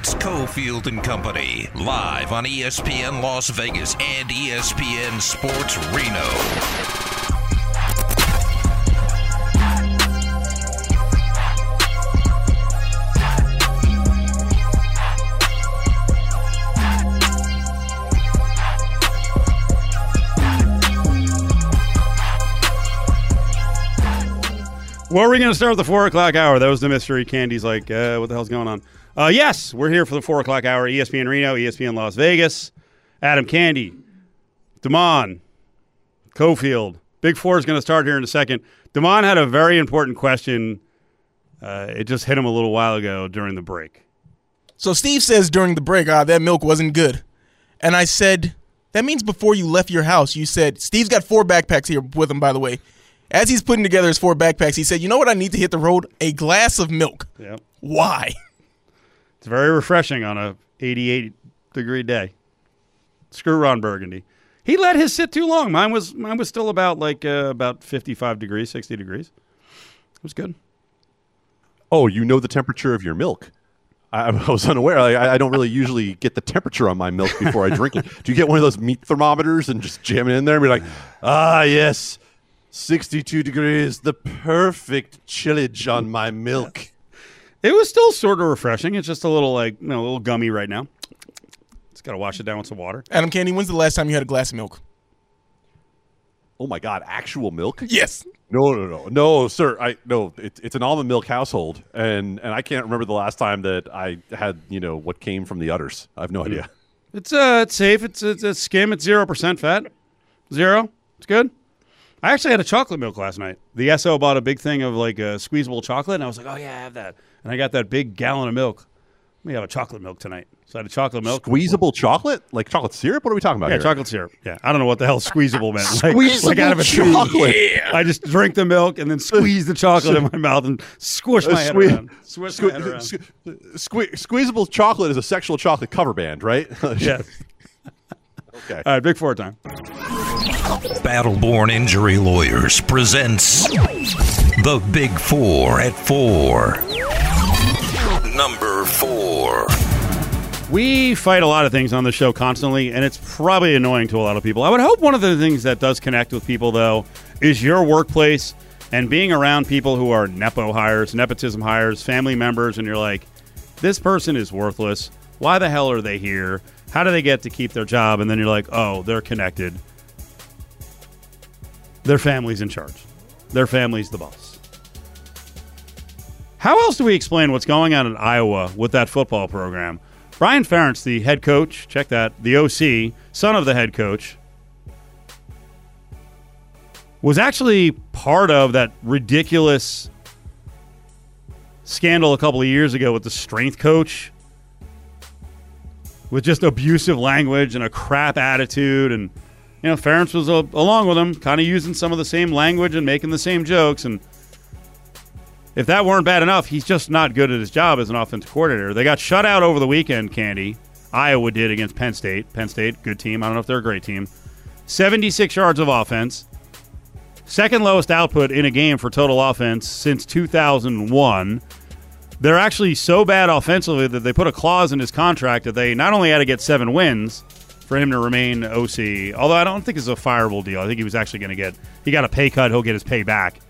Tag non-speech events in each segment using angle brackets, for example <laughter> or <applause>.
It's Cofield and Company, live on ESPN Las Vegas and ESPN Sports Reno. Well, we going to start with the four o'clock hour? That was the mystery. Candy's like, uh, what the hell's going on? Uh, yes, we're here for the four o'clock hour. ESPN Reno, ESPN Las Vegas. Adam Candy, Damon, Cofield. Big Four is going to start here in a second. Damon had a very important question. Uh, it just hit him a little while ago during the break. So Steve says during the break, ah, that milk wasn't good. And I said, that means before you left your house, you said, Steve's got four backpacks here with him, by the way. As he's putting together his four backpacks, he said, you know what I need to hit the road? A glass of milk. Yep. Why? It's very refreshing on a 88 degree day. Screw Ron Burgundy. He let his sit too long. Mine was mine was still about like uh, about 55 degrees, 60 degrees. It was good. Oh, you know the temperature of your milk. I, <laughs> I was unaware. I, I don't really usually get the temperature on my milk before I drink it. <laughs> Do you get one of those meat thermometers and just jam it in there and be like, ah, yes, 62 degrees, the perfect chillage on my milk. It was still sort of refreshing. It's just a little like you know, a little gummy right now. Just got to wash it down with some water. Adam Candy, when's the last time you had a glass of milk? Oh my God, actual milk? Yes. No, no, no, no, sir. I no. It, it's an almond milk household, and and I can't remember the last time that I had you know what came from the udders. I have no idea. It's uh, it's safe. It's it's a skim. It's zero percent fat. Zero. It's good. I actually had a chocolate milk last night. The SO bought a big thing of like a squeezable chocolate, and I was like, oh yeah, I have that. And I got that big gallon of milk. Let me have a chocolate milk tonight. So I had a chocolate milk. Squeezable chocolate, like chocolate syrup. What are we talking about Yeah, here? chocolate syrup. Yeah, I don't know what the hell squeezable meant. Like, Squeezable like out of a tube. chocolate. I just drink the milk and then squeeze the chocolate in my mouth and squish my head sque- around. Squish my head around. sque- sque- squeezable chocolate is a sexual chocolate cover band, right? <laughs> Yes. Okay. All right, big four time. Battleborn Injury Lawyers presents The Big Four at Four. Number four. We fight a lot of things on the show constantly, and it's probably annoying to a lot of people. I would hope one of the things that does connect with people, though, is your workplace and being around people who are nepo hires, nepotism hires, family members, and you're like, this person is worthless. Why the hell are they here? How do they get to keep their job? And then you're like, oh, they're connected. Their family's in charge. Their family's the boss. How else do we explain what's going on in Iowa with that football program? Brian Ferentz, the head coach, check that, the OC, son of the head coach, was actually part of that ridiculous scandal a couple of years ago with the strength coach with just abusive language and a crap attitude and you know Ferentz was uh, along with him kind of using some of the same language and making the same jokes and if that weren't bad enough he's just not good at his job as an offensive coordinator they got shut out over the weekend candy iowa did against penn state penn state good team i don't know if they're a great team 76 yards of offense second lowest output in a game for total offense since 2001 they're actually so bad offensively that they put a clause in his contract that they not only had to get seven wins for him to remain OC, although I don't think it's a fireable deal. I think he was actually going to get he got a pay cut. He'll get his pay back.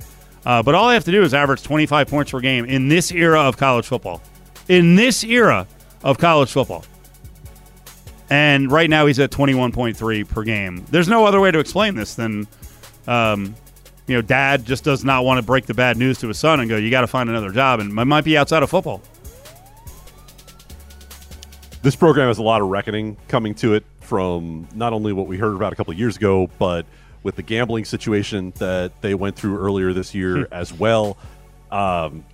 Uh, but all they have to do is average 25 points per game in this era of college football. In this era of college football. And right now he's at 21.3 per game. There's no other way to explain this than, um, you know, dad just does not want to break the bad news to his son and go, you got to find another job. And it might be outside of football. this program has a lot of reckoning coming to it from not only what we heard about a couple years ago, but with the gambling situation that they went through earlier this year as well. Um,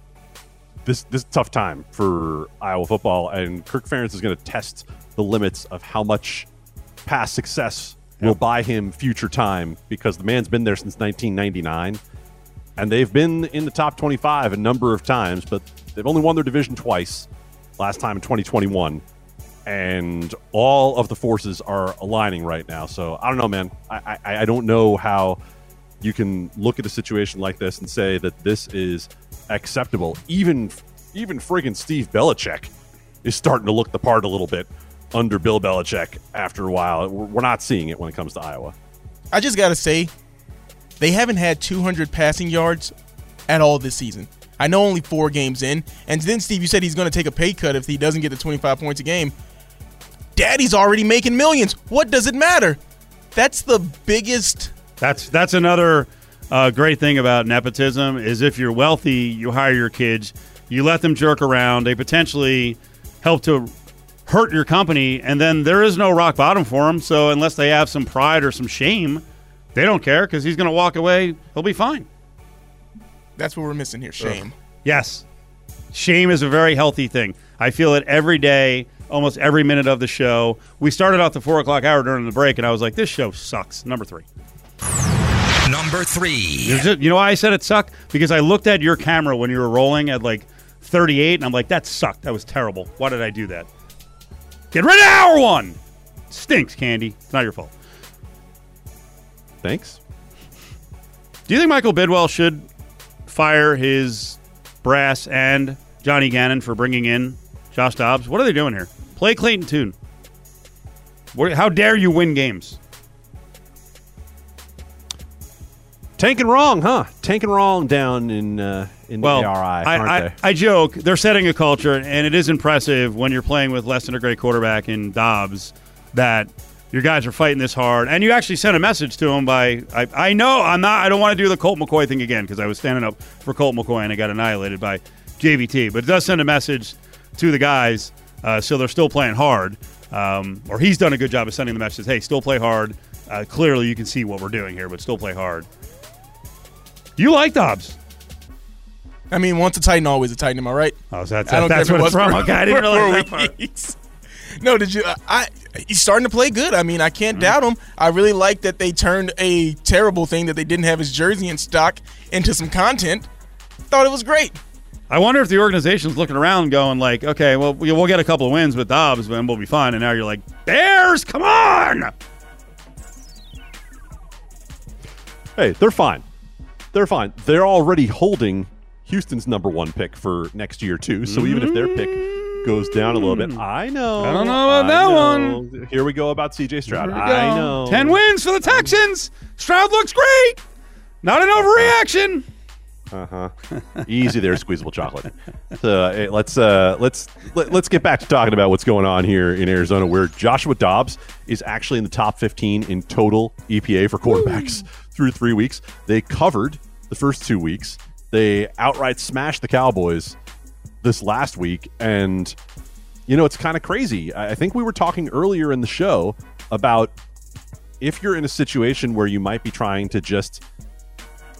this this tough time for Iowa football, and Kirk Ferentz is going to test the limits of how much past success will buy him future time because the man's been there since 1999, and they've been in the top 25 a number of times, but they've only won their division twice. Last time in 2021 and all of the forces are aligning right now. So I don't know, man. I, I, I don't know how you can look at a situation like this and say that this is acceptable. Even even friggin' Steve Belichick is starting to look the part a little bit under Bill Belichick after a while. We're not seeing it when it comes to Iowa. I just got to say, they haven't had 200 passing yards at all this season. I know only four games in. And then, Steve, you said he's going to take a pay cut if he doesn't get the 25 points a game. Daddy's already making millions. What does it matter? That's the biggest. That's that's another uh, great thing about nepotism is if you're wealthy, you hire your kids, you let them jerk around, they potentially help to hurt your company, and then there is no rock bottom for them. So unless they have some pride or some shame, they don't care because he's going to walk away. He'll be fine. That's what we're missing here. Shame. Yes, shame is a very healthy thing. I feel it every day, almost every minute of the show. We started off the four o'clock hour during the break, and I was like, "This show sucks." Number three. Number three. Just- you know why I said it sucked? Because I looked at your camera when you were rolling at like 38, and I'm like, that sucked. That was terrible. Why did I do that? Get rid of hour one. Stinks, Candy. It's not your fault. Thanks. Do you think Michael Bidwill should fire his brass and Johnny Gannon for bringing in Josh Dobbs? What are they doing here? Play Clayton Tune. What, how dare you win games? Tanking wrong, huh? Tanking wrong down in uh, in Well, the ARI, I, aren't I, they? I joke. They're setting a culture, and it is impressive when you're playing with less than a great quarterback in Dobbs that your guys are fighting this hard. And you actually sent a message to him by I, I know I'm not. I don't want to do the Colt McCoy thing again because I was standing up for Colt McCoy and I got annihilated by JVT. But it does send a message to the guys, uh, so they're still playing hard. Um, or he's done a good job of sending the message. Hey, still play hard. Uh, clearly, you can see what we're doing here, but still play hard. You like Dobbs? I mean, once a Titan, always a Titan. Am I right? Oh, so that's, I don't that's what it's from. Okay, I didn't realize that part. <laughs> No, did you? I, I he's starting to play good. I mean, I can't Mm-hmm. doubt him. I really like that they turned a terrible thing that they didn't have his jersey in stock into some content. Thought it was great. I wonder if the organization's looking around, going like, "Okay, well, we- we'll get a couple of wins with Dobbs, and we'll be fine." And now you're like, "Bears, come on!" Hey, they're fine. They're fine. They're already holding Houston's number one pick for next year too. So even if their pick goes down a little bit, I know. Mm. I don't know about I that know. one. Here we go about CJ Stroud. I know. Ten wins for the Texans. Stroud looks great. Not an overreaction. Uh huh. Easy there, squeezable chocolate. So let's uh, let's let, let's get back to talking about what's going on here in Arizona, where Joshua Dobbs is actually in the top 15 in total EPA for quarterbacks through three weeks. They covered the first two weeks. They outright smashed the Cowboys this last week, and you know it's kind of crazy. I think we were talking earlier in the show about if you're in a situation where you might be trying to just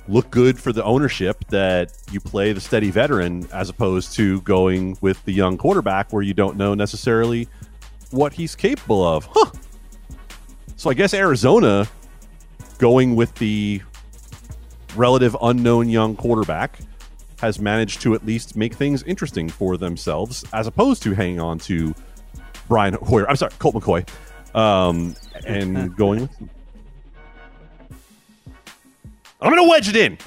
look good for the ownership that you play the steady veteran as opposed to going with the young quarterback where you don't know necessarily what he's capable of. Huh. So I guess Arizona going with the relative unknown young quarterback has managed to at least make things interesting for themselves as opposed to hanging on to Brian Hoyer. I'm sorry, Colt McCoy. Um, and <laughs> going with I'm gonna wedge it in.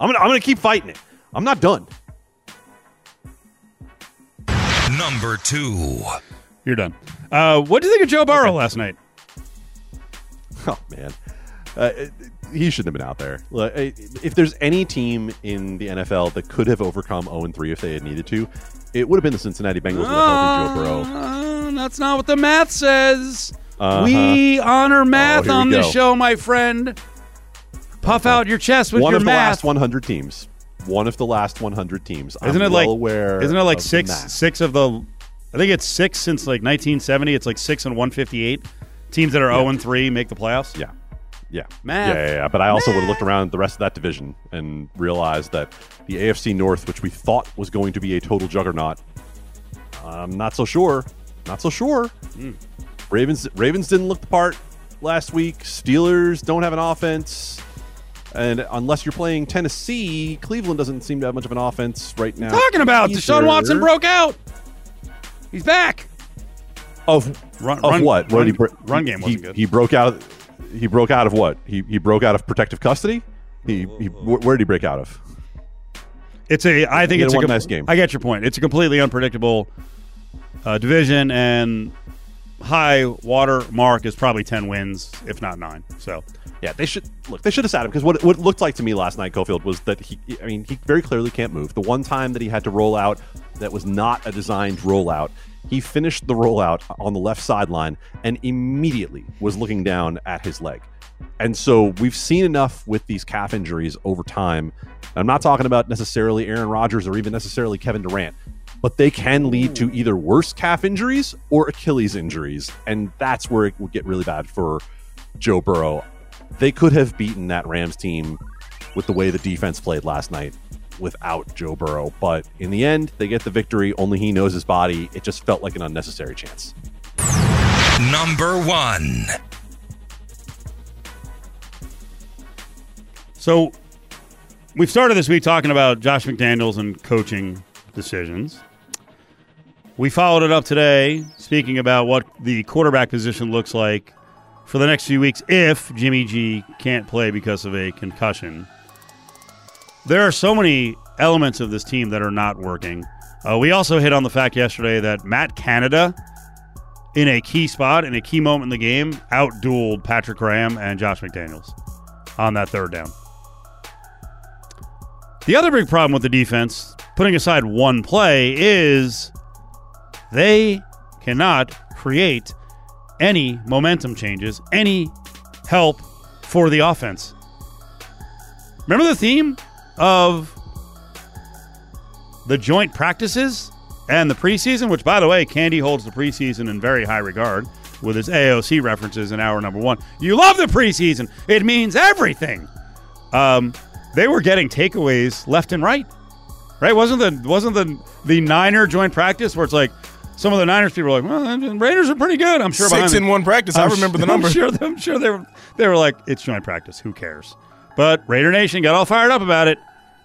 I'm gonna I'm gonna keep fighting it. I'm not done. Number two. You're done. Uh, what do you think of Joe Burrow last night? <laughs> Oh man, uh, he shouldn't have been out there. If there's any team in the NFL that could have overcome 0 3 if they had needed to, it would have been the Cincinnati Bengals with a healthy Joe Burrow. Uh, that's not what the math says. Uh-huh. We honor math here we on this show, my friend. Puff out your chest with One your of the last 100 teams. One of the last 100 teams. Isn't I'm it like well aware? Isn't it like six six of the? I think it's six since like 1970. It's like six and 158 teams that are 0 and three make the playoffs. Yeah. Yeah. Math. Yeah, yeah, yeah. But I also would have looked around the rest of that division and realized that the AFC North, which we thought was going to be a total juggernaut, I'm not so sure. Not so sure. Hmm. Ravens Ravens didn't look the part last week. Steelers don't have an offense. And unless you're playing Tennessee, Cleveland doesn't seem to have much of an offense right now. Talking about either. Deshaun Watson broke out. He's back. of Run- of run- what? what run- did he, run game he, wasn't good. He broke out. He broke out of what? He he broke out of protective custody. He, he where did he break out of? It's a. I think He it's a one nice game. I get your point. It's a completely unpredictable uh, division, and high water mark is probably 10 wins, if not nine. So, Yeah, they should look. They should have sat him because what what it looked like to me last night, Cofield, was that he. I mean, he very clearly can't move. The one time that he had to roll out, that was not a designed rollout. He finished the rollout on the left sideline and immediately was looking down at his leg. And so we've seen enough with these calf injuries over time. I'm not talking about necessarily Aaron Rodgers or even necessarily Kevin Durant, but they can lead to either worse calf injuries or Achilles injuries. And that's where it would get really bad for Joe Burrow. They could have beaten that Rams team with the way the defense played last night without Joe Burrow. But in the end, they get the victory. Only he knows his body. It just felt like an unnecessary chance. Number one. so we've started this week talking about Josh McDaniels and coaching decisions. We followed it up today speaking about what the quarterback position looks like for the next few weeks if Jimmy G can't play because of a concussion. There are so many elements of this team that are not working. Uh, we also hit on the fact yesterday that Matt Canada, in a key spot, in a key moment in the game, outdueled Patrick Graham and Josh McDaniels on that third down. The other big problem with the defense, putting aside one play, is they cannot create any momentum changes, any help for the offense. Remember the theme of the joint practices and the preseason, which, by the way, Candy holds the preseason in very high regard with his AOC references in hour number one. You love the preseason, it means everything. Um, they were getting takeaways left and right. Right? Wasn't the wasn't the the Niner joint practice where it's like some of the Niners people were like, well, the Raiders are pretty good. I'm sure Six in one practice. I I'm remember the number. I'm sure, I'm sure they were they were like, it's joint practice. Who cares? But Raider Nation got all fired up about it.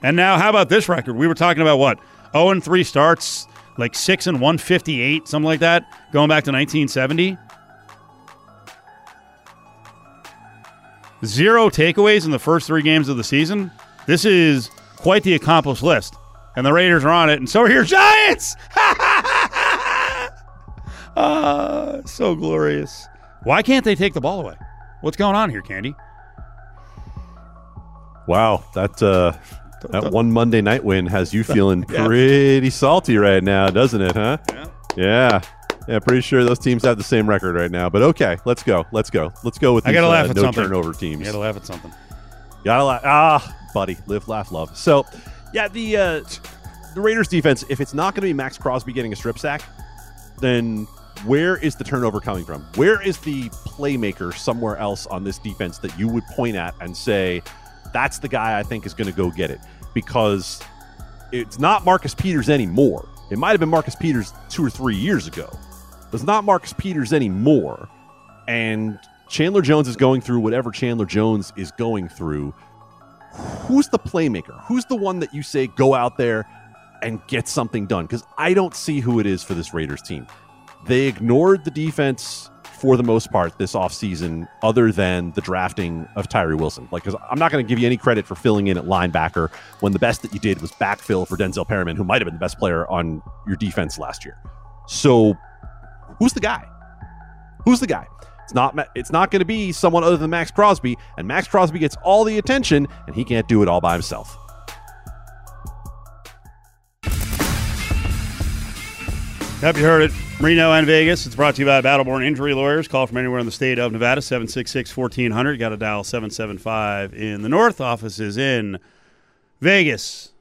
And now, how about this record? We were talking about what? 0 and 3 starts, like 6 and 158, something like that, going back to 1970. Zero takeaways in the first three games of the season. This is quite the accomplished list. And the Raiders are on it, and so are your Giants! <laughs> Ah, so glorious. Why can't they take the ball away? What's going on here, Candy? Wow, that uh, that one Monday night win has you <laughs> feeling pretty salty right now, doesn't it? Huh? Yeah. Yeah, Yeah, pretty sure those teams have the same record right now. But okay, let's go. Let's go. Let's go with I these gotta uh, laugh at no something. turnover You teams. gotta laugh at something. Gotta laugh. Ah, buddy, live, laugh, love. So, yeah, the uh, the Raiders defense. If it's not going to be Maxx Crosby getting a strip sack, then where is the turnover coming from? Where is the playmaker somewhere else on this defense that you would point at and say, that's the guy I think is going to go get it? Because it's not Marcus Peters anymore. It might have been Marcus Peters two or three years ago. But it's not Marcus Peters anymore. And Chandler Jones is going through whatever Chandler Jones is going through. Who's the playmaker? Who's the one that you say go out there and get something done? Because I don't see who it is for this Raiders team. They ignored the defense for the most part this offseason, other than the drafting of Tyree Wilson. Like, because I'm not going to give you any credit for filling in at linebacker when the best that you did was backfill for Denzel Perryman, who might have been the best player on your defense last year. So, who's the guy? Who's the guy? It's not. It's not going to be someone other than Maxx Crosby, and Maxx Crosby gets all the attention, and he can't do it all by himself. Yep, you heard it. Reno and Vegas. It's brought to you by Battleborn Injury Lawyers. Call from anywhere in the state of Nevada, 766 1400. Got to dial 775 in the north. Office is in Vegas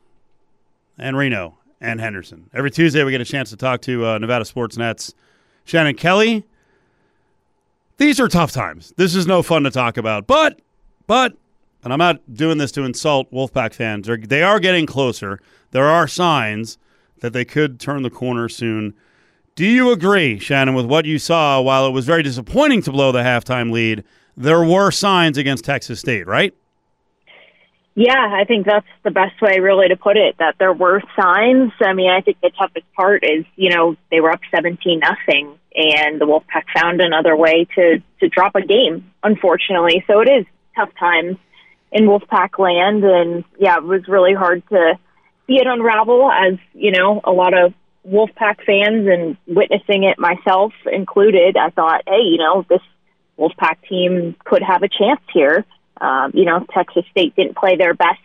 and Reno and Henderson. Every Tuesday, we get a chance to talk to uh, Nevada Sportsnet's Shannon Kelly. These are tough times. This is no fun to talk about. But, but, and I'm not doing this to insult Wolfpack fans, they are getting closer. There are signs that they could turn the corner soon. Do you agree, Shannon, with what you saw? While it was very disappointing to blow the halftime lead, there were signs against Texas State, right? Yeah, I think that's the best way really to put it, that there were signs. I mean, I think the toughest part is, you know, they were up 17 nothing and the Wolfpack found another way to, to drop a game, unfortunately. So it is tough times in Wolfpack land. And yeah, it was really hard to see it unravel as, you know, a lot of Wolfpack fans and witnessing it myself included, I thought, hey, you know, this Wolfpack team could have a chance here. Um, you know, Texas State didn't play their best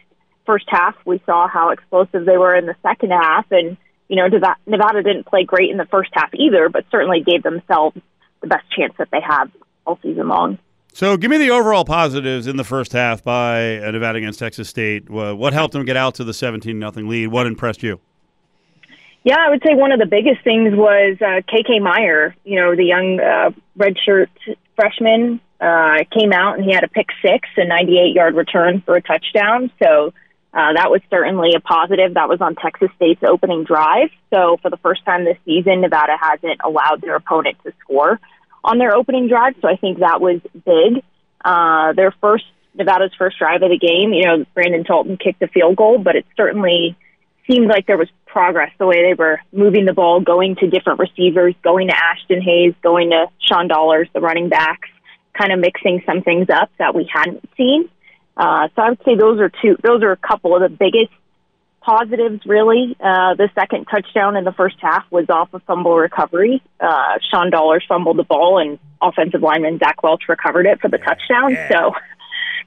first half. We saw how explosive they were in the second half, and you know, Nevada didn't play great in the first half either, but certainly gave themselves the best chance that they have all season long. So, give me the overall positives in the first half by uh, Nevada against Texas State. What helped them get out to the seventeen nothing lead? What impressed you? Yeah, I would say one of the biggest things was uh, KK Meyer. You know, the young uh, redshirt freshman uh, came out and he had a pick six, a 98 yard return for a touchdown. So uh, that was certainly a positive. That was on Texas State's opening drive. So for the first time this season, Nevada hasn't allowed their opponent to score on their opening drive. So I think that was big. Uh, their first Nevada's first drive of the game, you know, Brandon Talton kicked a field goal, but it certainly seemed like there was progress the way they were moving the ball, going to different receivers, going to Ashton Hayes, going to Sean Dollars, the running backs, kind of mixing some things up that we hadn't seen. Uh, so I would say those are two. Those are a couple of the biggest positives. Really, uh, the second touchdown in the first half was off a fumble recovery. Uh, Sean Dollars fumbled the ball, and offensive lineman Zach Welch recovered it for the touchdown. Yeah. So,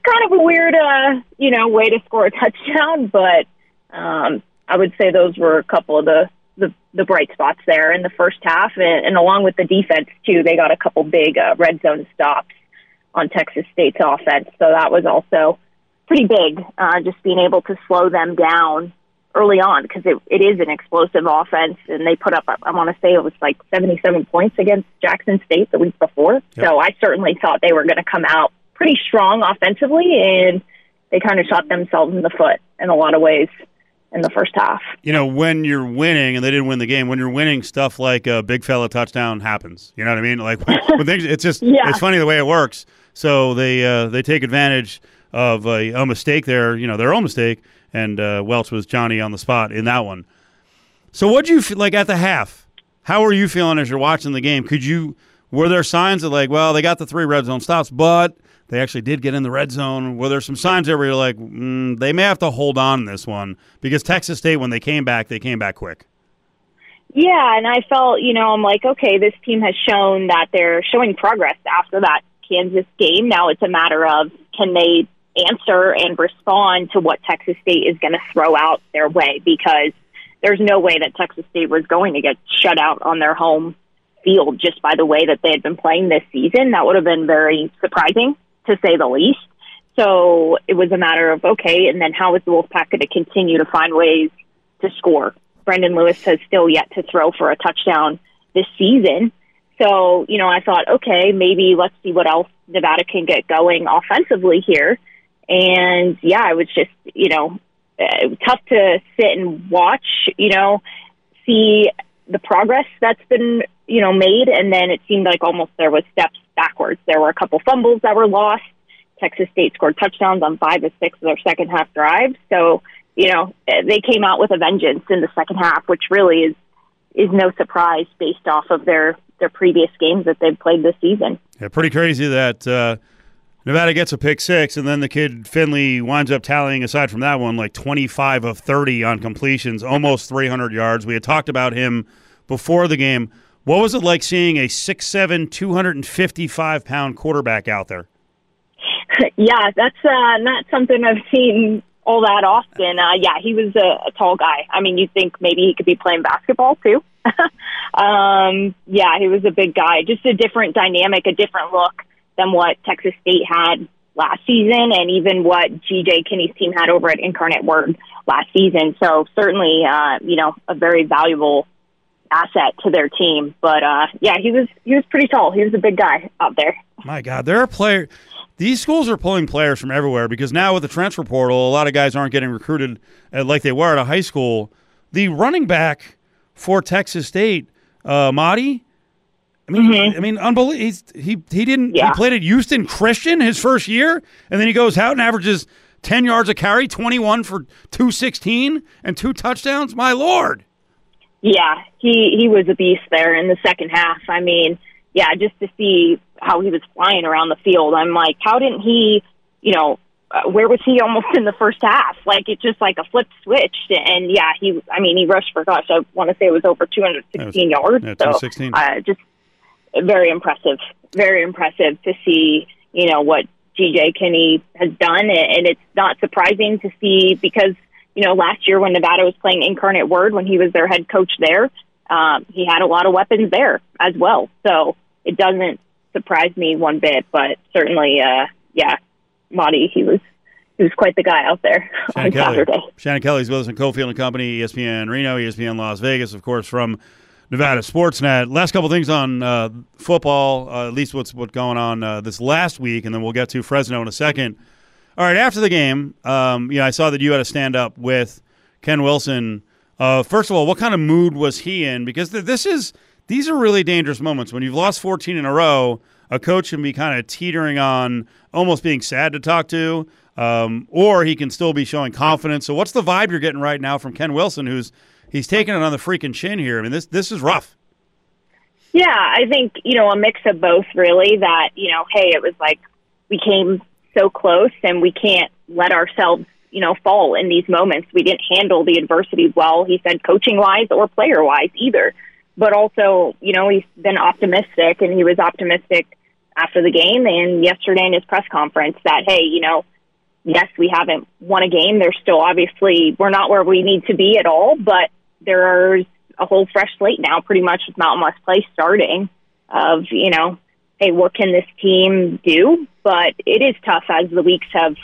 kind of a weird, uh, you know, way to score a <laughs> touchdown. But um, I would say those were a couple of the the, the bright spots there in the first half, and, and along with the defense too, they got a couple big uh, red zone stops on Texas State's offense. So that was also pretty big, uh, just being able to slow them down early on because it, it is an explosive offense. And they put up, I want to say it was like 77 points against Jackson State the week before. Yep. So I certainly thought they were going to come out pretty strong offensively, and they kind of shot themselves in the foot in a lot of ways in the first half. You know, when you're winning, and they didn't win the game, when you're winning, stuff like a big fella touchdown happens. You know what I mean? Like when, things, it's just <laughs> yeah. it's funny the way it works. So they uh, they take advantage of a, a, mistake there, you know, their own mistake, and uh, Welch was Johnny on the spot in that one. So what do you feel like at the half? How are you feeling as you're watching the game? Could you were there signs of like, well, they got the three red zone stops, but they actually did get in the red zone. Were there's some signs there where you're like, mm, they may have to hold on this one because Texas State, when they came back, they came back quick. Yeah, and I felt, you know, I'm like, okay, this team has shown that they're showing progress after that Kansas game. Now it's a matter of can they answer and respond to what Texas State is going to throw out their way because there's no way that Texas State was going to get shut out on their home field just by the way that they had been playing this season. That would have been very surprising to say the least. So it was a matter of okay, and then how is the Wolfpack going to continue to find ways to score? Brendon Lewis has still yet to throw for a touchdown this season. So, you know, I thought, okay, maybe let's see what else Nevada can get going offensively here. And yeah, it was just, you know, uh, tough to sit and watch, you know, see the progress that's been, you know, made. And then it seemed like almost there was steps backwards. There were a couple fumbles that were lost. Texas State scored touchdowns on five of six of their second half drives. So, you know, they came out with a vengeance in the second half, which really is is no surprise based off of their their previous games that they've played this season. Yeah, pretty crazy that uh, Nevada gets a pick six, and then the kid Finley winds up tallying, aside from that one, like 25 of 30 on completions, almost 300 yards. We had talked about him before the game. What was it like seeing a 6'7", 255 pound quarterback out there? <laughs> Yeah, that's uh, not something I've seen all that often. Uh, yeah, he was a, a tall guy. I mean, you'd think maybe he could be playing basketball too. <laughs> um, yeah, he was a big guy. Just a different dynamic, a different look than what Texas State had last season, and even what GJ Kinney's team had over at Incarnate Word last season. So certainly, uh, you know, a very valuable asset to their team. But uh, yeah, he was he was pretty tall. He was a big guy out there. My God, there are players these schools are pulling players from everywhere because now with the transfer portal, a lot of guys aren't getting recruited like they were at a high school. The running back for Texas State, uh, Mahdi. I mean, mm-hmm. I mean, unbelievable. He he didn't. Yeah. He played at Houston Christian his first year, and then he goes out and averages ten yards a carry, twenty one for two sixteen, and two touchdowns. My lord. Yeah, he he was a beast there in the second half. I mean, yeah, just to see how he was flying around the field. I'm like, how didn't he, you know, uh, where was he <laughs> almost in the first half? Like it just like a flip switch, and yeah, he. I mean, he rushed for gosh, I want to say it was over 216 yards. yeah, so 216. uh, just very impressive, very impressive to see. You know what GJ Kinney has done, and it's not surprising to see because you know last year when Nevada was playing Incarnate Word when he was their head coach there, um, he had a lot of weapons there as well. So it doesn't surprise me one bit, but certainly, uh, yeah, Monty, he was he was quite the guy out there <laughs> Shannon on Kelly. Saturday. Shannon Kelly's with us in Cofield and Company, ESPN Reno, ESPN Las Vegas, of course, from Nevada Sportsnet. Last couple things on uh, football, uh, at least what's what's going on uh, this last week, and then we'll get to Fresno in a second. All right, after the game, um, you know, I saw that you had a stand up with Ken Wilson. Uh, first of all, what kind of mood was he in? Because th- this is these are really dangerous moments when you've lost 14 in a row. A coach can be kind of teetering on almost being sad to talk to, um, or he can still be showing confidence. So, what's the vibe you're getting right now from Ken Wilson, who's he's taking it on the freaking chin here? I mean, this this is rough. Yeah, I think, you know, a mix of both really that, you know, hey, it was like we came so close and we can't let ourselves, you know, fall in these moments. We didn't handle the adversity well, he said, coaching wise or player wise either. But also, you know, he's been optimistic and he was optimistic after the game and yesterday in his press conference that, hey, you know, yes, we haven't won a game. There's still obviously, we're not where we need to be at all, but there's a whole fresh slate now, pretty much with Mountain West Play starting. Of you know, hey, what can this team do? But it is tough as the weeks have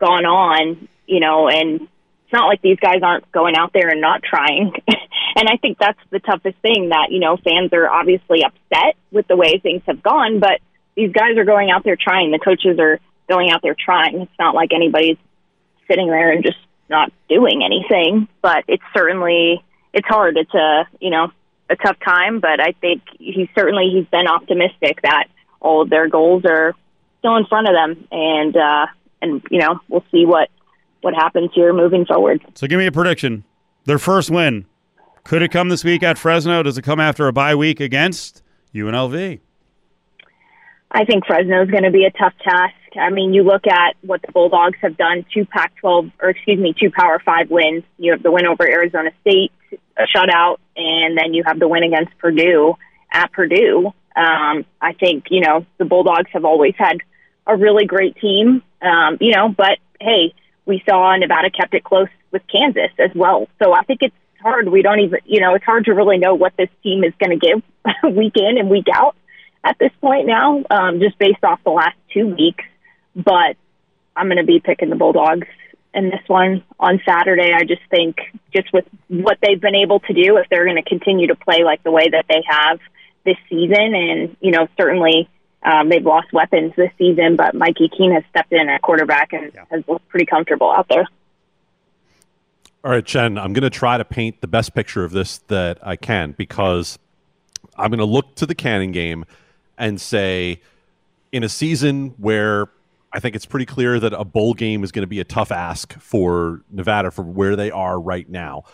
gone on, you know, and it's not like these guys aren't going out there and not trying. <laughs> and I think that's the toughest thing that you know fans are obviously upset with the way things have gone, but these guys are going out there trying. The coaches are going out there trying. It's not like anybody's sitting there and just not doing anything. But it's certainly it's hard. It's a you know a tough time, but I think he's certainly he's been optimistic that all of their goals are still in front of them, and uh, and you know we'll see what what happens here moving forward. So, give me a prediction. Their first win could it come this week at Fresno? Does it come after a bye week against UNLV? I think Fresno is going to be a tough task. I mean, you look at what the Bulldogs have done: two Pac-12, or excuse me, two Power Five wins. You have the win over Arizona State, a shutout, and then you have the win against Purdue at Purdue. Um, I think you know the Bulldogs have always had a really great team. Um, you know, but hey, we saw Nevada kept it close with Kansas as well. So I think it's hard. We don't even, you know, it's hard to really know what this team is going to give <laughs> week in and week out at this point now, um, just based off the last two weeks. But I'm going to be picking the Bulldogs in this one on Saturday. I just think, just with what they've been able to do, if they're going to continue to play like the way that they have this season, and you know, certainly um, they've lost weapons this season, but Mikey Keene has stepped in at quarterback and Yeah. has looked pretty comfortable out there. All right, Chen, I'm going to try to paint the best picture of this that I can because I'm going to look to the Cannon game and say, in a season where I think it's pretty clear that a bowl game is going to be a tough ask for Nevada for where they are right now,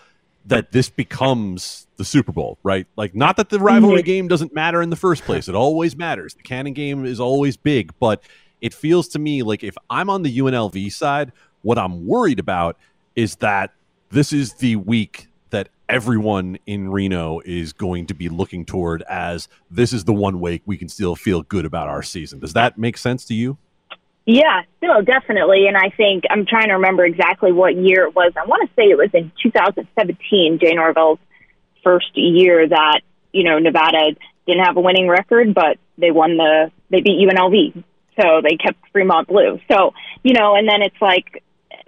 that this becomes the Super Bowl, right? Like, not that the rivalry Mhm. game doesn't matter in the first place, it always matters. The Cannon game is always big, but it feels to me like if I'm on the UNLV side, what I'm worried about is that this is the week that everyone in Reno is going to be looking toward as this is the one week we can still feel good about our season. Does that make sense to you? Yeah, no, definitely. And I think I'm trying to remember exactly what year it was. I want to say it was in 2017, Jay Norvell's first year that, you know, Nevada didn't have a winning record, but they won the, they beat UNLV. So they kept Fremont blue. So, you know, and then it's like,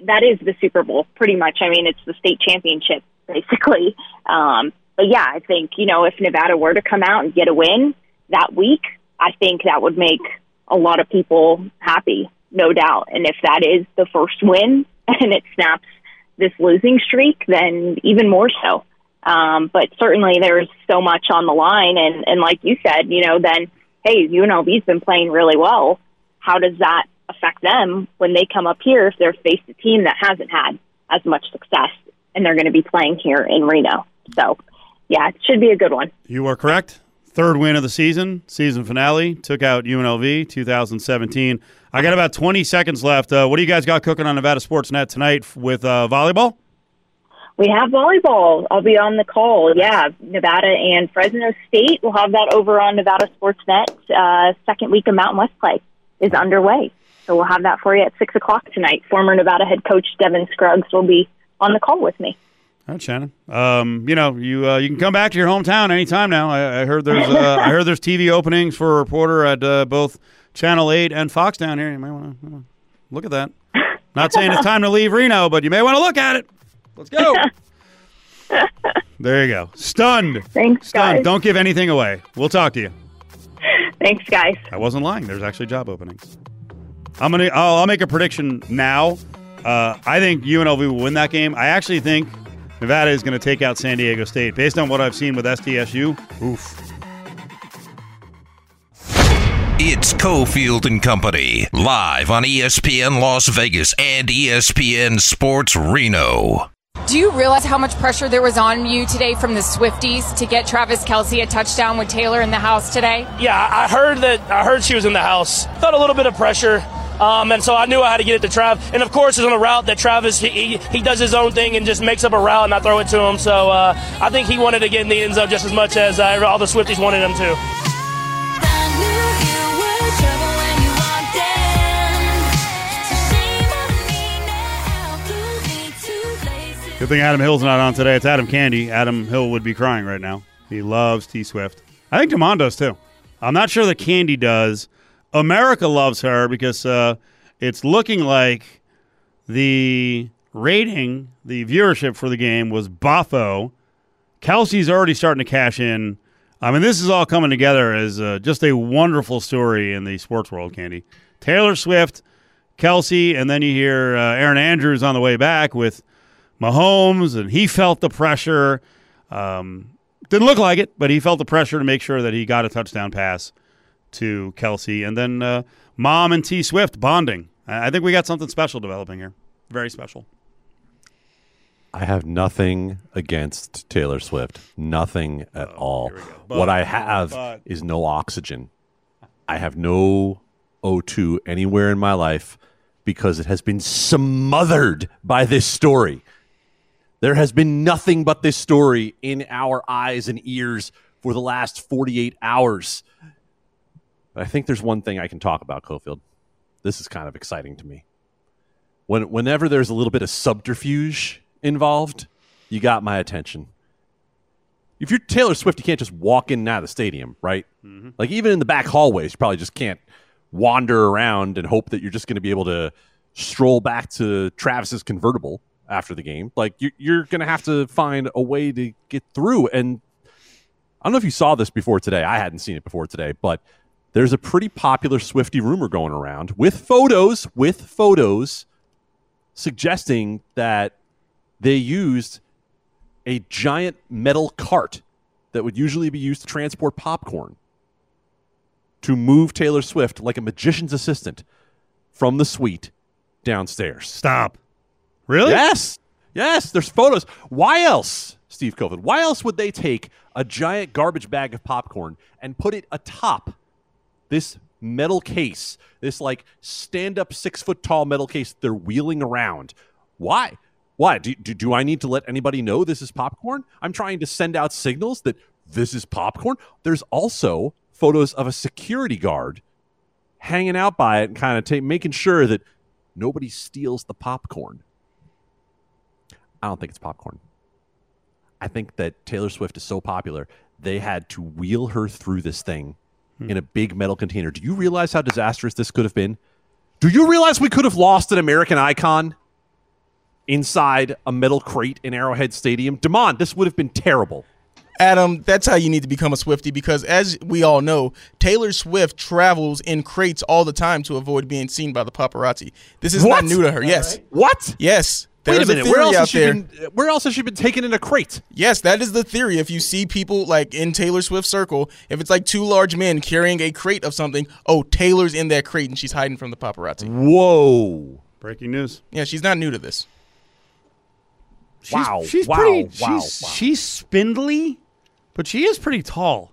that is the Super Bowl pretty much. I mean, it's the state championship basically. Um, but yeah, I think, you know, if Nevada were to come out and get a win that week, I think that would make a lot of people happy, no doubt. And if that is the first win <laughs> and it snaps this losing streak, then even more so. Um, but certainly there's so much on the line. And, and like you said, you know, then, hey, UNLV's been playing really well. How does that affect them when they come up here if they're faced a team that hasn't had as much success and they're going to be playing here in Reno? So, yeah, it should be a good one. You are correct. Third win of the season, season finale, took out UNLV 2017. I got about 20 seconds left. Uh, what do you guys got cooking on Nevada Sports Net tonight with uh, volleyball? We have volleyball. I'll be on the call. Yeah, Nevada and Fresno State. We'll have that over on Nevada Sportsnet. Uh, second week of Mountain West play is underway. So we'll have that for you at 6 o'clock tonight. Former Nevada head coach Devin Scruggs will be on the call with me. All right, Shannon. Um, you know, you uh, you can come back to your hometown anytime now. I, I heard there's uh, I heard there's TV openings for a reporter at uh, both Channel Eight and Fox down here. You may want to look at that. Not saying it's time to leave Reno, but you may want to look at it. Let's go. <laughs> there you go. Stunned. Thanks, Stunned. guys. Don't give anything away. We'll talk to you. Thanks, guys. I wasn't lying. There's actually job openings. I'm gonna. I'll, I'll make a prediction now. Uh, I think UNLV will win that game. I actually think Nevada is going to take out San Diego State based on what I've seen with SDSU. Oof. It's Cofield and Company, live on ESPN Las Vegas and ESPN Sports Reno. Do you realize how much pressure there was on you today from the Swifties to get Travis Kelce a touchdown with Taylor in the house today? Yeah, I heard that. I heard she was in the house. Felt a little bit of pressure, um, and so I knew I had to get it to Trav. And of course, it's on a route that Travis he, he, does his own thing and just makes up a route, and I throw it to him. So uh, I think he wanted to get in the end zone just as much as uh, all the Swifties wanted him to. Good thing Adam Hill's not on today. It's Adam Candy. Adam Hill would be crying right now. He loves T Swift. I think Demond does too. I'm not sure that Candy does. America loves her because uh, it's looking like the rating, the viewership for the game was boffo. Kelce's already starting to cash in. I mean, this is all coming together as uh, just a wonderful story in the sports world, Candy. Taylor Swift, Kelce, and then you hear uh, Erin Andrews on the way back with Mahomes, and he felt the pressure. Um, didn't look like it, but he felt the pressure to make sure that he got a touchdown pass to Kelce. And then uh, Mom and T Swift bonding. I think we got something special developing here. Very special. I have nothing against Taylor Swift. Nothing at all. But- what I have but- is no oxygen. I have no O2 anywhere in my life because it has been smothered by this story. There has been nothing but this story in our eyes and ears for the last 48 hours. But I think there's one thing I can talk about, Cofield. This is kind of exciting to me. When, whenever there's a little bit of subterfuge involved, you got my attention. If you're Taylor Swift, you can't just walk in and out of the stadium, right? Mm-hmm. Like even in the back hallways, you probably just can't wander around and hope that you're just going to be able to stroll back to Travis's convertible after the game. Like you, you're going to have to find a way to get through. And I don't know if you saw this before today. I hadn't seen it before today, but there's a pretty popular Swifty rumor going around with photos, with photos suggesting that they used a giant metal cart that would usually be used to transport popcorn to move Taylor Swift like a magician's assistant from the suite downstairs. Stop. Really? Yes. Yes, there's photos. Why else, Steve Cofield? Why else would they take a giant garbage bag of popcorn and put it atop this metal case, this like stand up six foot tall metal case they're wheeling around? Why? Why? Do, do, do I need to let anybody know this is popcorn? I'm trying to send out signals that this is popcorn. There's also photos of a security guard hanging out by it and kind of making sure that nobody steals the popcorn. I don't think it's popcorn. I think that Taylor Swift is so popular, they had to wheel her through this thing in a big metal container. Do you realize how disastrous this could have been? Do you realize we could have lost an American icon inside a metal crate in Arrowhead Stadium? Demond, this would have been terrible. Adam, that's how you need to become a Swifty because, as we all know, Taylor Swift travels in crates all the time to avoid being seen by the paparazzi. This is What? not new to her. Yes, What? yes. Wait a minute. theory Where else, has she there. been, where else has she been taken in a crate? Yes, that is the theory. If you see people like in Taylor Swift circle, if it's like two large men carrying a crate of something, oh, Taylor's in that crate and she's hiding from the paparazzi. Whoa. Breaking news. Yeah, she's not new to this. She's, Wow, She's wow, pretty. wow, she's, wow. she's spindly, but she is pretty tall.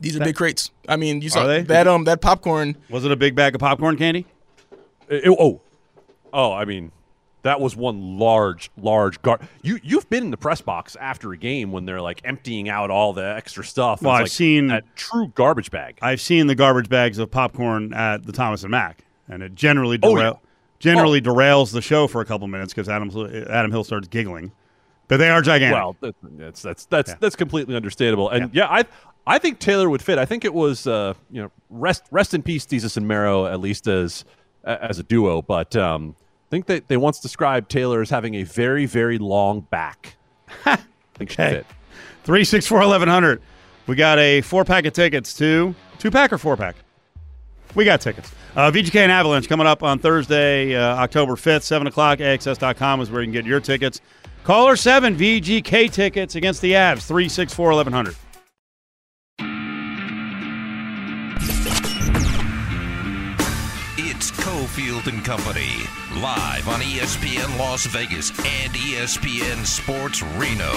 These are big crates. I mean, you saw that um that popcorn. Was it a big bag of popcorn candy? It- it- oh, oh, I mean, that was one large, large gar. You you've been in the press box after a game when they're like emptying out all the extra stuff. Well, It's I've like seen- that true garbage bag. I've seen the garbage bags of popcorn at the Thomas and Mack, and it generally Oh, yeah. generally derails the show for a couple minutes because Adam Adam Hill starts giggling. But they are gigantic. Well, that- that's that's that's Yeah. that's completely understandable. And yeah. I I think Taylor would fit. I think it was uh, you know rest rest in peace, Jesus and Marrow, at least as as a duo. But um, think that they once described Taylor as having a very, very long back. <laughs> okay. Three six four eleven hundred. We got a four pack of tickets to two pack or four pack. We got tickets. Uh, VGK and Avalanche coming up on Thursday, uh, October 5th, 7 o'clock. AXS.com is where you can get your tickets. Caller 7, VGK tickets against the Avs, 364 1100. Field and Company, live on ESPN Las Vegas and ESPN Sports Reno.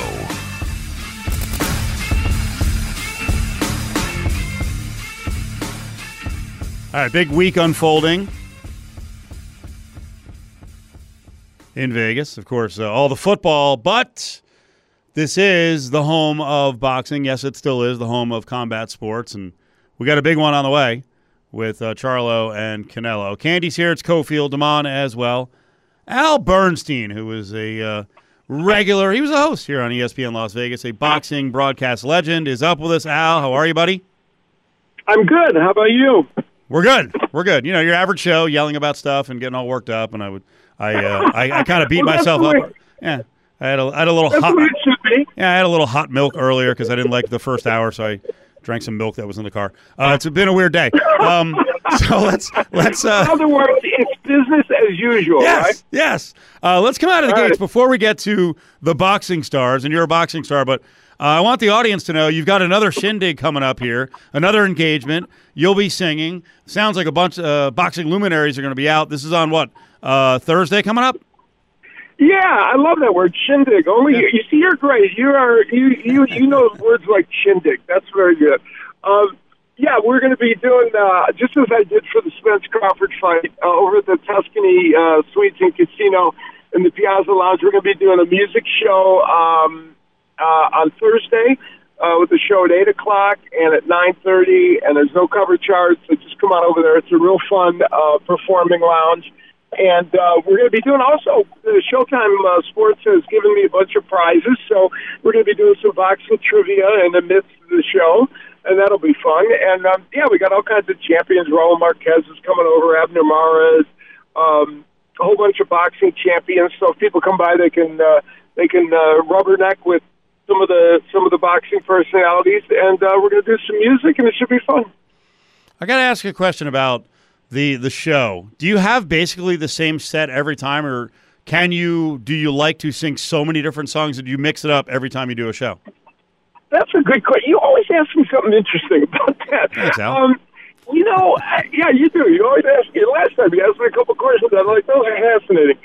All right, big week unfolding in Vegas. Of course, uh, all the football, but this is the home of boxing. Yes, it still is the home of combat sports, and we got a big one on the way with uh, Charlo and Canelo. Candy's here. It's Cofield, Damon as well. Al Bernstein, who is a uh, regular, he was a host here on ESPN Las Vegas, a boxing broadcast legend, is up with us. Al, how are you, buddy? I'm good. How about you? We're good. We're good. You know, your average show, yelling about stuff and getting all worked up, and I would, I, uh, I, I kind of <laughs> beat Well, myself up. way- Yeah, I had a, I had a little hot. the way it should be. Yeah, I had a little hot milk earlier because I didn't like the first hour, so I drank some milk that was in the car. Uh, it's been a weird day. Um, <laughs> so let's let's. In Uh, other words, it's business as usual, yes, right? yes. Uh, let's come out of the All gates right. before we get to the boxing stars, and you're a boxing star, but. Uh, I want the audience to know you've got another shindig coming up here, another engagement. You'll be singing. Sounds like a bunch of uh, boxing luminaries are going to be out. This is on what uh, Thursday coming up. Yeah, I love that word, shindig. Only you, you see, you're great. You are you you you know <laughs> words like shindig. That's very good. Um, yeah, we're going to be doing uh, just as I did for the Spence Crawford fight uh, over at the Tuscany uh, Suites and Casino in the Piazza Lounge. We're going to be doing a music show um, uh, on Thursday uh, with the show at eight o'clock and at nine thirty. And there's no cover charge, so just come on over there. It's a real fun uh, performing lounge. And uh, we're going to be doing also the Showtime uh, Sports has given me a bunch of prizes, so we're going to be doing some boxing trivia in the midst of the show, and that'll be fun. And um, yeah, we got all kinds of champions. Raul Marquez is coming over, Abner Mares, um, a whole bunch of boxing champions. So if people come by, they can uh, they can uh, rubberneck with some of the some of the boxing personalities, and uh, we're going to do some music, and it should be fun. I got to ask you a question about the the show. Do you have basically the same set every time, or can you do you like to sing so many different songs that you mix it up every time you do a show? That's a good question. You always ask me something interesting about that. Thanks, Al. Um, you know, yeah, you do. You always ask me. Last time you asked me a couple questions, I'm like, those are fascinating.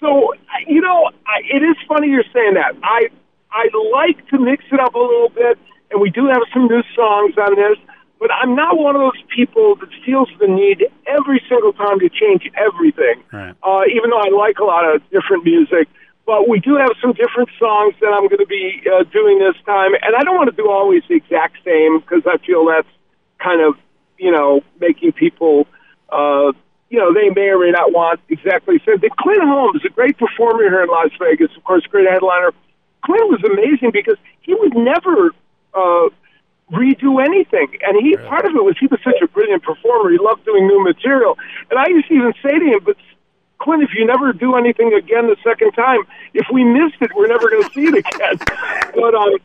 So, you know, I, it is funny you're saying that. I I like to mix it up a little bit, and we do have some new songs on this. But I'm not one of those people that feels the need every single time to change everything. Right. Uh, even though I like a lot of different music, but we do have some different songs that I'm going to be uh, doing this time, and I don't want to do always the exact same because I feel that's kind of you know making people uh, you know they may or may not want exactly the same. But Clint Holmes, a great performer here in Las Vegas, of course, great headliner. Clint was amazing because he would never. Uh, redo anything. And he part of it was he was such a brilliant performer. He loved doing new material. And I used to even say to him, but Clint, if you never do anything again the second time, if we missed it, we're never going to see it again. <laughs> but um,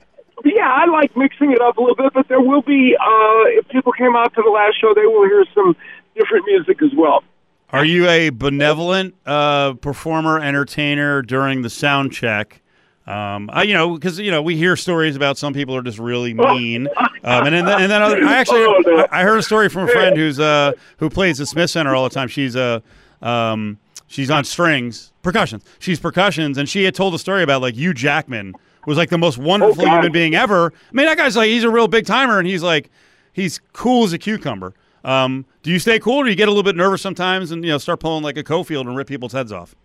yeah, I like mixing it up a little bit. But there will be uh, if people came out to the last show, they will hear some different music as well. Are you a benevolent uh, performer, entertainer during the sound check? Um, I, you know, because you know we hear stories about some people are just really mean, <laughs> um, and then and then other, I actually Oh. I, heard a story from a friend who's uh, who plays the Smith Center all the time. She's uh, um, she's on strings, percussions. She's percussions, and she had told a story about like Hugh Jackman was like the most wonderful Oh, human being ever. I mean, that guy's like he's a real big timer, and he's like he's cool as a cucumber. Um, do you stay cool, or do you get a little bit nervous sometimes and you know start pulling like a Cofield and rip people's heads off?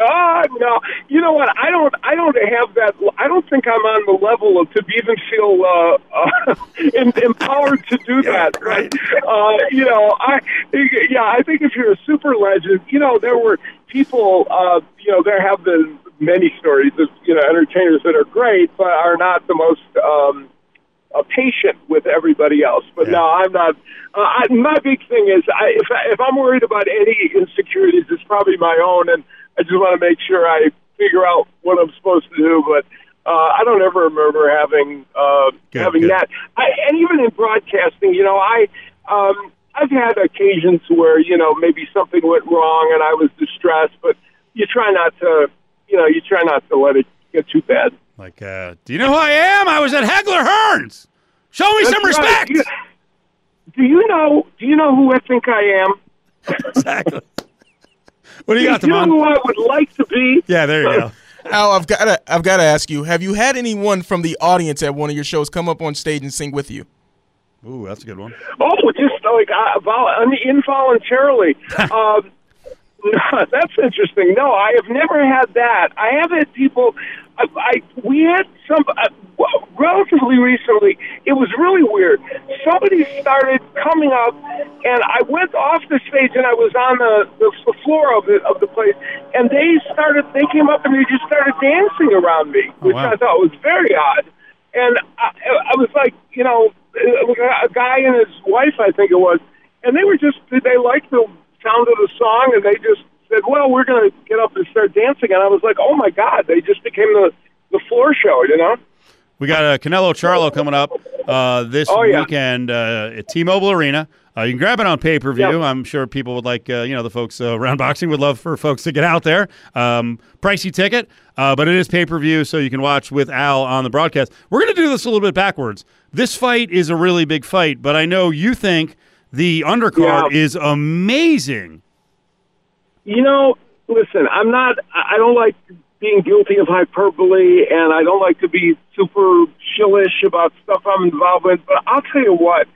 Ah, no. You know what? I don't. I don't have that. I don't think I'm on the level of to even feel uh, uh, <laughs> em- empowered to do <laughs> that. Right? Uh, you know, I. Yeah, I think if you're a super legend, you know, there were people. Uh, you know, there have been many stories of you know entertainers that are great, but are not the most. Um, uh, patient with everybody else, but Yeah. no, I'm not. Uh, I, my big thing is, I, if I, if I'm worried about any insecurities, it's probably my own, and I just want to make sure I figure out what I'm supposed to do. But uh, I don't ever remember having uh, Good, having good. that. I, and even in broadcasting, you know, I um, I've had occasions where you know maybe something went wrong and I was distressed, but you try not to, you know, you try not to let it get too bad. Like, uh, do you know who I am? I was at Hagler Hearns. Show me some That's right. respect. You, do you know? Do you know who I think I am? <laughs> exactly. What do you got, do you know Damon? who I would like to be? Yeah, there you go. <laughs> Al, I've got to, I've got to ask you: Have you had anyone from the audience at one of your shows come up on stage and sing with you? Ooh, that's a good one. Oh, just like uh, vol- un- involuntarily. <laughs> um, <laughs> that's interesting. No, I have never had that. I have had people. I, I we had some uh, relatively recently. It was really weird. Somebody started coming up, and I went off the stage, and I was on the the, the floor of the of the place, and they started. They came up and they just started dancing around me, oh, which wow. I thought was very odd. And I, I was like, you know, a guy and his wife, I think it was, and they were just they liked the sound of the song, and they just said, "Well, we're going to get up and start dancing." And I was like, "Oh my God!" They just became the the floor show, you know. We got uh, Canelo Charlo coming up uh, this Oh, yeah. weekend uh, at T-Mobile Arena. Uh, you can grab it on pay-per-view. Yep. I'm sure people would like, uh, you know, the folks uh, around <laughs> boxing would love for folks to get out there. Um, pricey ticket, uh, but it is pay-per-view, so you can watch with Al on the broadcast. We're going to do this a little bit backwards. This fight is a really big fight, but I know you think the undercard Yeah. is amazing. You know, listen, I'm not. I don't like being guilty of hyperbole, and I don't like to be super shillish about stuff I'm involved with. But I'll tell you what,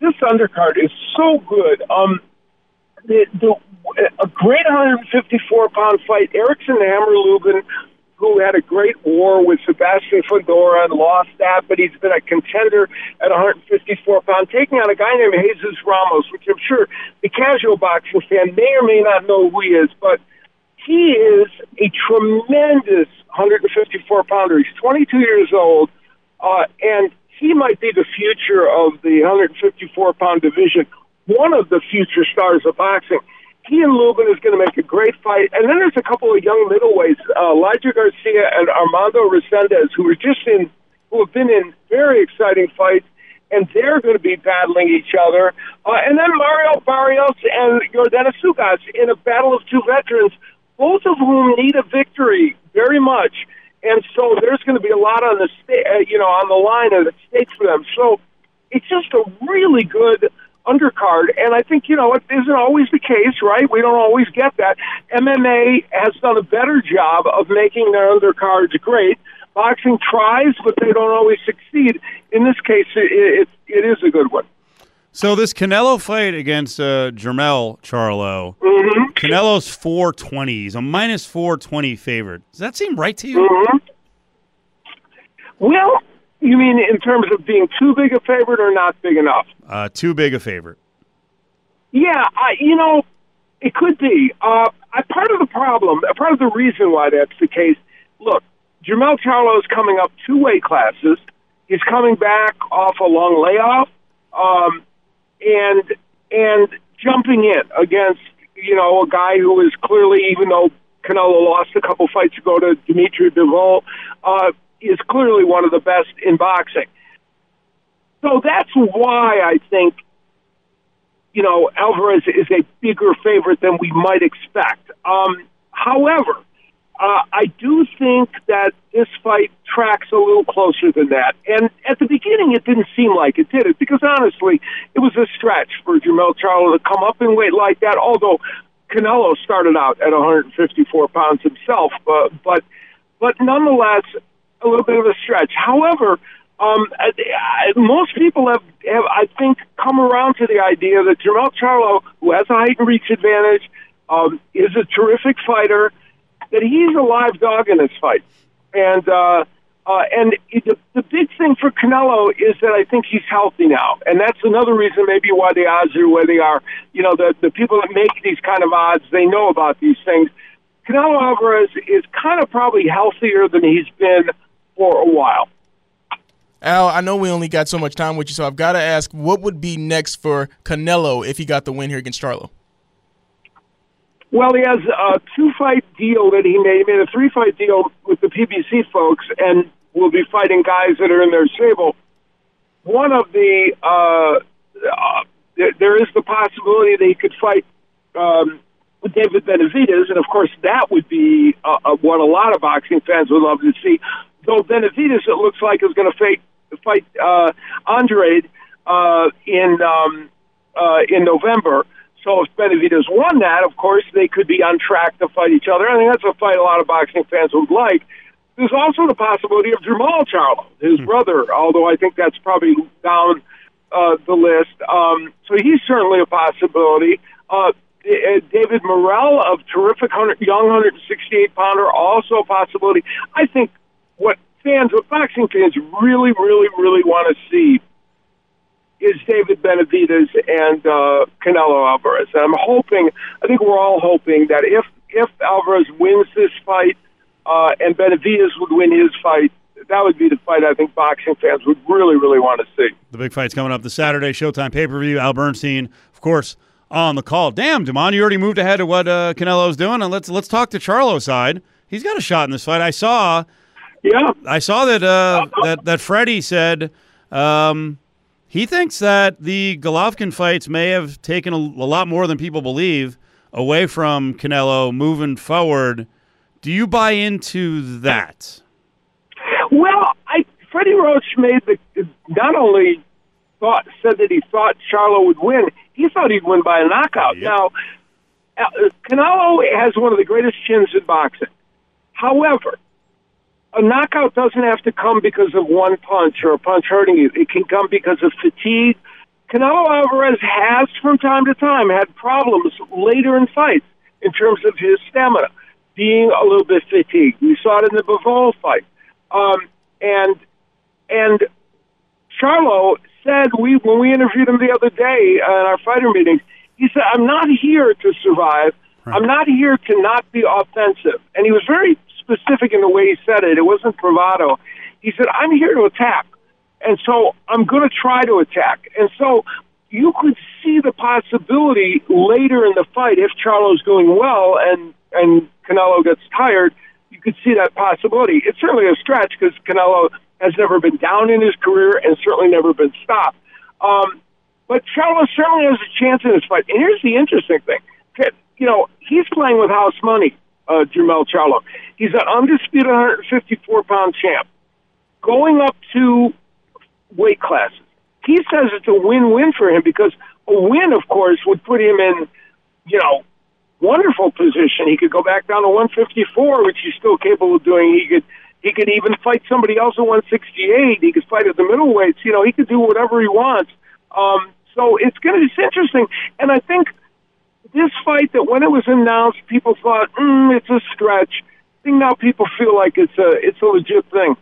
this undercard is so good. Um, the, the a great 154 pound fight. Erickson Hammer Lubin, who had a great war with Sebastian Fundora and lost that, but he's been a contender at 154 pound, taking on a guy named Jesus Ramos, which I'm sure the casual boxing fan may or may not know who he is, but he is a tremendous 154 pounder. He's 22 years old, uh, and he might be the future of the 154 pound division, one of the future stars of boxing. He and Lubin is going to make a great fight. And then there's a couple of young middleweights, uh, Elijah Garcia and Armando Resendiz, who are just in, who have been in very exciting fights, and they're going to be battling each other. Uh, and then Mario Barrios and Yordenis Ugas in a battle of two veterans, both of whom need a victory very much. And so there's going to be a lot on the sta- uh, you know on the line and at stake for them. So it's just a really good undercard, and I think you know it isn't always the case, right? We don't always get that. MMA has done a better job of making their undercards great. Boxing tries, but they don't always succeed. In this case, it, it, it is a good one. So this Canelo fight against uh, Jermell Charlo, Mm-hmm. Canelo's 420. He's a minus 420 favorite. Does that seem right to you? Mm-hmm. Well, you mean in terms of being too big a favorite or not big enough? Uh, too big a favorite. Yeah, I, you know, it could be. Uh, I, part of the problem, uh, part of the reason why that's the case. Look, Jermell Charlo is coming up two weight classes. He's coming back off a long layoff, um, and and jumping in against you know a guy who is clearly, even though Canelo lost a couple fights ago to Dmitry Bivol, uh, is clearly one of the best in boxing. So that's why I think you know, Alvarez is a bigger favorite than we might expect. Um, however, uh, I do think that this fight tracks a little closer than that. And at the beginning, it didn't seem like it did it because honestly, it was a stretch for Jermell Charlo to come up in weight like that. Although Canelo started out at 154 pounds himself, uh, but but nonetheless, a little bit of a stretch. However, Um, I, I, most people have, have, I think, come around to the idea that Jermell Charlo, who has a height and reach advantage, um, is a terrific fighter, that he's a live dog in this fight. And uh, uh, and it, the, the big thing for Canelo is that I think he's healthy now, and that's another reason maybe why the odds are where they are. You know, the the people that make these kind of odds, they know about these things. Canelo Alvarez is kind of probably healthier than he's been for a while. Al, I know we only got so much time with you, so I've got to ask, what would be next for Canelo if he got the win here against Charlo? Well, he has a two-fight deal that he made. He made a three-fight deal with the PBC folks, and will be fighting guys that are in their stable. One of the uh, uh, there is the possibility that he could fight um, David Benavidez, and of course that would be uh, uh, what a lot of boxing fans would love to see. Though Benavidez, it looks like is going to fight fight uh, Andrade uh, in um, uh, in November. So if Benavidez won that, of course they could be on track to fight each other. I think that's a fight a lot of boxing fans would like. There's also the possibility of Jermall Charlo, his hmm. brother, although I think that's probably down uh, the list. Um, so he's certainly a possibility. Uh, uh, David Morrell of terrific 100, young 168 pounder, also a possibility. I think what fans, what boxing fans really, really, really want to see is David Benavidez and uh, Canelo Alvarez. And I'm hoping, I think we're all hoping that if if Alvarez wins this fight uh, and Benavidez would win his fight, that would be the fight I think boxing fans would really, really want to see. The big fight's coming up the Saturday Showtime pay per view. Al Bernstein, of course, on the call. Damn, Damon, you already moved ahead of what uh, Canelo's doing, and let's let's talk to Charlo's side. He's got a shot in this fight. I saw. Yeah. I saw that uh, that that Freddie said um, he thinks that the Golovkin fights may have taken a, a lot more than people believe away from Canelo moving forward. Do you buy into that? Well, I Freddie Roach made the not only thought said that he thought Charlo would win. He thought he'd win by a knockout. Yep. Now, uh, Canelo has one of the greatest chins in boxing. However, a knockout doesn't have to come because of one punch or a punch hurting you. It can come because of fatigue. Canelo Alvarez has, from time to time, had problems later in fights in terms of his stamina, being a little bit fatigued. We saw it in the Bivol fight. Um, and and Charlo said we when we interviewed him the other day in our fighter meetings, he said, "I'm not here to survive. Right. I'm not here to not be offensive." And he was very specific in the way he said it. It wasn't bravado. He said, "I'm here to attack, and so I'm going to try to attack." And so you could see the possibility later in the fight if Charlo's doing well and and Canelo gets tired. You could see that possibility. It's certainly a stretch because Canelo has never been down in his career and certainly never been stopped. Um, but Charlo certainly has a chance in this fight. And here's the interesting thing. You know, he's playing with house money, uh, Jermell Charlo. He's an undisputed 154 pound champ. Going up to weight classes. He says it's a win win for him because a win, of course, would put him in, you know, wonderful position. He could go back down to 154, which he's still capable of doing. He could he could even fight somebody else at 168. He could fight at the middleweights. You know, he could do whatever he wants. Um, so it's going to be interesting. And I think this fight that when it was announced, people thought, mm, it's a stretch. I think now people feel like it's a it's a legit thing.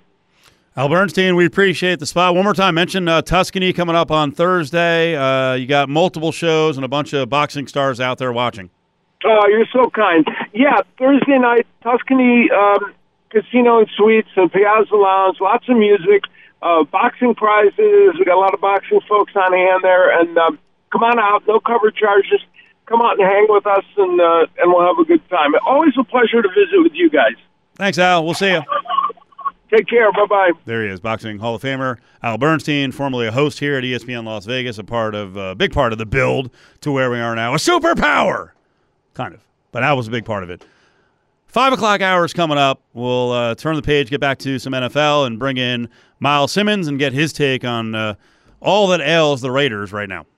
Al Bernstein, we appreciate the spot. One more time, mention uh, Tuscany coming up on Thursday. Uh, you got multiple shows and a bunch of boxing stars out there watching. Oh, you're so kind. Yeah, Thursday night, Tuscany. Um, casino and suites and Piazza Lounge, lots of music, uh, boxing prizes. We got a lot of boxing folks on hand there, and um, come on out. No cover charges. Come out and hang with us, and uh, and we'll have a good time. Always a pleasure to visit with you guys. Thanks, Al. We'll see you. Take care. Bye bye. There he is, boxing Hall of Famer Al Bernstein, formerly a host here at ESPN Las Vegas, a part of a uh, big part of the build to where we are now, a superpower, kind of. But Al was a big part of it. Five o'clock hours coming up. We'll uh, turn the page, get back to some NFL, and bring in Miles Simmons and get his take on uh, all that ails the Raiders right now.